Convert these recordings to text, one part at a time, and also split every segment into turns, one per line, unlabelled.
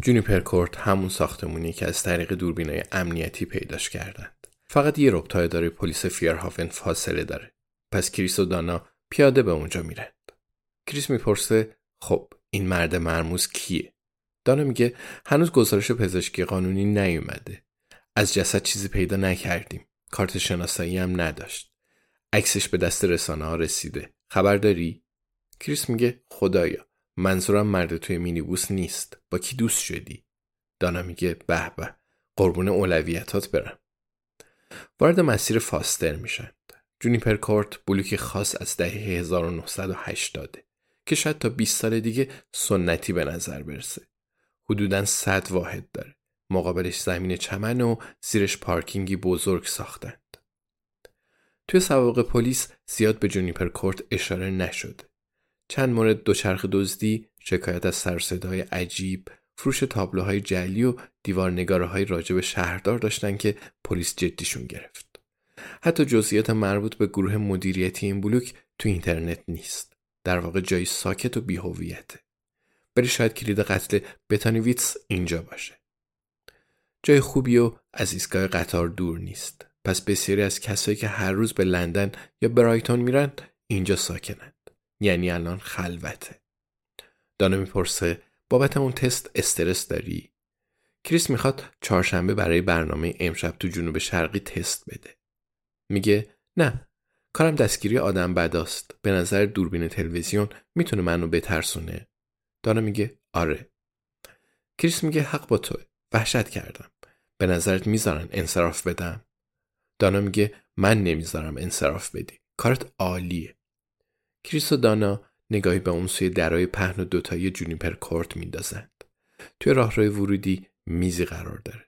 جونیپر کورت همون ساختمونی که از طریق دوربینای امنیتی پیداش کردند. فقط یه ربط اداره پلیس فیرهافن فاصله داره. پس کریس و دانا پیاده به اونجا میرند. کریس می‌پرسه خب این مرد مرموز کیه؟ دانا میگه هنوز گزارش پزشکی قانونی نیومده. از جسد چیزی پیدا نکردیم. کارت شناسایی هم نداشت. عکسش به دست رسانه ها رسیده. خبر داری؟ کریس میگه خدایا منظورم مرد توی مینیبوس نیست. با کی دوست شدی؟ دانا میگه به به قربون اولویتات برم. وارد مسیر فاستر میشند. جونیپر کورت بلوکی خاص از دهه 1980 که شاید تا 20 سال دیگه سنتی به نظر برسه. حدوداً 100 واحد داره. مقابلش زمین چمن و زیرش پارکینگی بزرگ ساختند. توی سوابق پلیس زیاد به جونیپر کورت اشاره نشده. چند مورد دوچرخ دزدی، شکایت از سر صدای عجیب، فروش تابلوهای جلی و دیوارنگاره های راجب شهردار داشتن که پلیس جدیشون گرفت. حتی جزئیات مربوط به گروه مدیریتی این بلوک تو اینترنت نیست. در واقع جایی ساکت و بیهویته. ولی شاید کلید قتل بتانیویتس اینجا باشه. جای خوبی و از ایستگاه قطار دور نیست. پس بسیاری از کسایی که هر روز به لندن یا برایتون میرن اینجا ساکنند. یعنی الان خلوته. دانا می‌پرسه بابت اون تست استرس داری؟ کریس می‌خواد چهارشنبه برای برنامه امشب تو جنوب شرقی تست بده. میگه نه کارم دستگیری آدم بداست. به نظر دوربین تلویزیون می‌تونه منو بترسونه. دانا میگه آره. کریس میگه حق با توه. وحشت کردم. به نظرت می‌ذارن انصراف بدم؟ دانا میگه من نمی‌ذارم انصراف بدی. کارت عالیه. کریس و دانا نگاهی به اون سوی درای پهن و دوتایی جونیپر کورت میندازند. توی راهروی ورودی میزی قرار داره.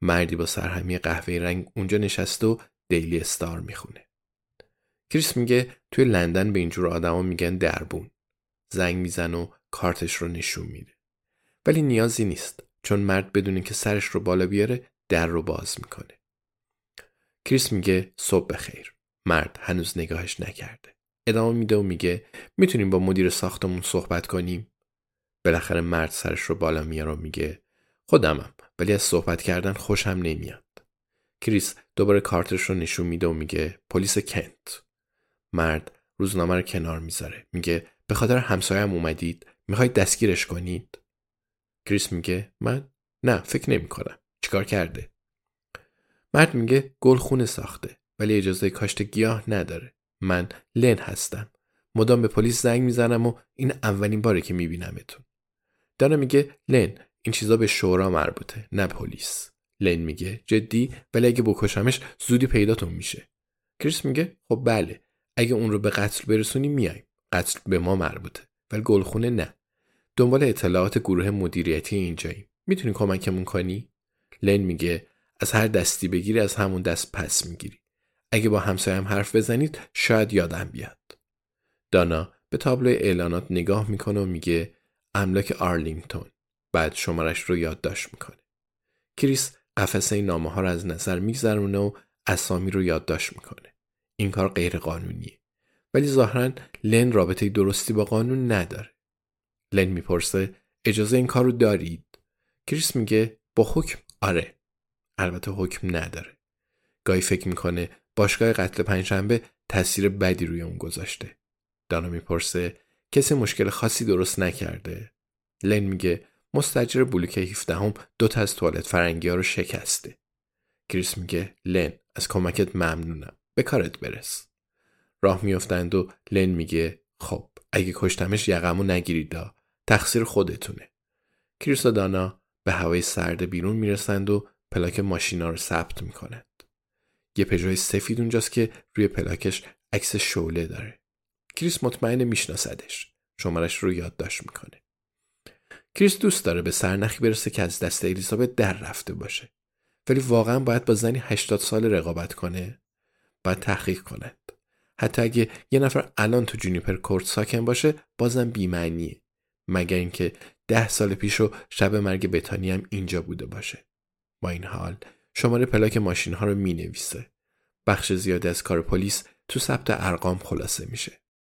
مردی با سرهمی قهوه رنگ اونجا نشسته و دیلی استار می‌خونه. کریس میگه توی لندن به اینجور آدما میگن دربون. زنگ میزن و کارتش رو نشون میده. ولی نیازی نیست چون مرد بدونه که سرش رو بالا بیاره در رو باز می‌کنه. کریس میگه صبح بخیر. مرد هنوز نگاهش نکرده. ادامه میده و میگه می‌تونیم با مدیر ساختمون صحبت کنیم؟ بالاخره مرد سرش رو بالا میاره و میگه خودمم ولی از صحبت کردن خوشم نمیاد. کریس دوباره کارتش رو نشون میده و میگه پلیس کنت. مرد روزنامه رو کنار می‌ذاره. میگه به خاطر همسایم اومدید می‌خواید دستگیرش کنید؟ کریس میگه من نه فکر نمی کنم. چیکار کرده؟ مرد میگه گل خونه ساخته ولی اجازه کاشت گیاه نداره. من لن هستم. مدام به پلیس زنگ می‌زنم و این اولین باره که میبینمتون. دانا میگه لن این چیزا به شورا مربوطه نه پلیس. لن میگه جدی ولی اگه بکشمش زودی پیداتون میشه. کریس میگه خب بله اگه اون رو به قتل برسونی میایم. قتل به ما مربوطه ولی گلخونه نه. دنبال اطلاعات گروه مدیریتی اینجاییم. می‌تونی کمکمون کنی؟ لن میگه از هر دستی بگیری از همون دست پس می‌گیری. اگه با همسایم حرف بزنید شاید یادم بیاد. دانا به تابلوی اعلانات نگاه می‌کنه و میگه املاک آرلینگتون. بعد شمارش رو یادداشت می‌کنه. کریس قفسه نامه ها رو از نظر میگذرونه و اسامی رو یادداشت می‌کنه. این کار غیر قانونیه. ولی ظاهرا لن رابطه درستی با قانون نداره. لن می‌پرسه اجازه این کار رو دارید؟ کریس میگه با حکم آره. البته حکم نداره. گاهی فکر می‌کنه باشگاه قتل پنجشنبه تاثیر بدی روی اون گذاشته. دانا می‌پرسه کسی مشکل خاصی درست نکرده. لن میگه مستأجر بلوک 17 هم دو تا از توالت فرنگی ها رو شکسته. کریس میگه لن از کمکت ممنونم. به کارت برس. راه میافتند و لن میگه خب اگه کشتمش یقمو نگیریدا تقصیر خودتونه. کریس و دانا به هوای سرد بیرون می‌رسند و پلاک ماشینا رو ثبت می‌کنند. یه پژوی سفید اونجاست که روی پلاکش عکس شعله داره. کریس مطمئن میشناسدش. شمارش رو یادداشت می‌کنه. کریس دوست داره به سرنخی برسه که از دست الیزابت در رفته باشه ولی واقعا باید با زنی 80 سال رقابت کنه باید تحقیق کند حتی اگه یه نفر الان تو جونیپر کورت ساکن باشه بازم بیمعنیه مگر اینکه ده سال پیش و شب مرگ بتانی هم اینجا بوده باشه با این حال شماره پلاک ماشین ها رو می نویسه بخش زیادی از کار پلیس تو ثبت ارقام خلاصه میشه.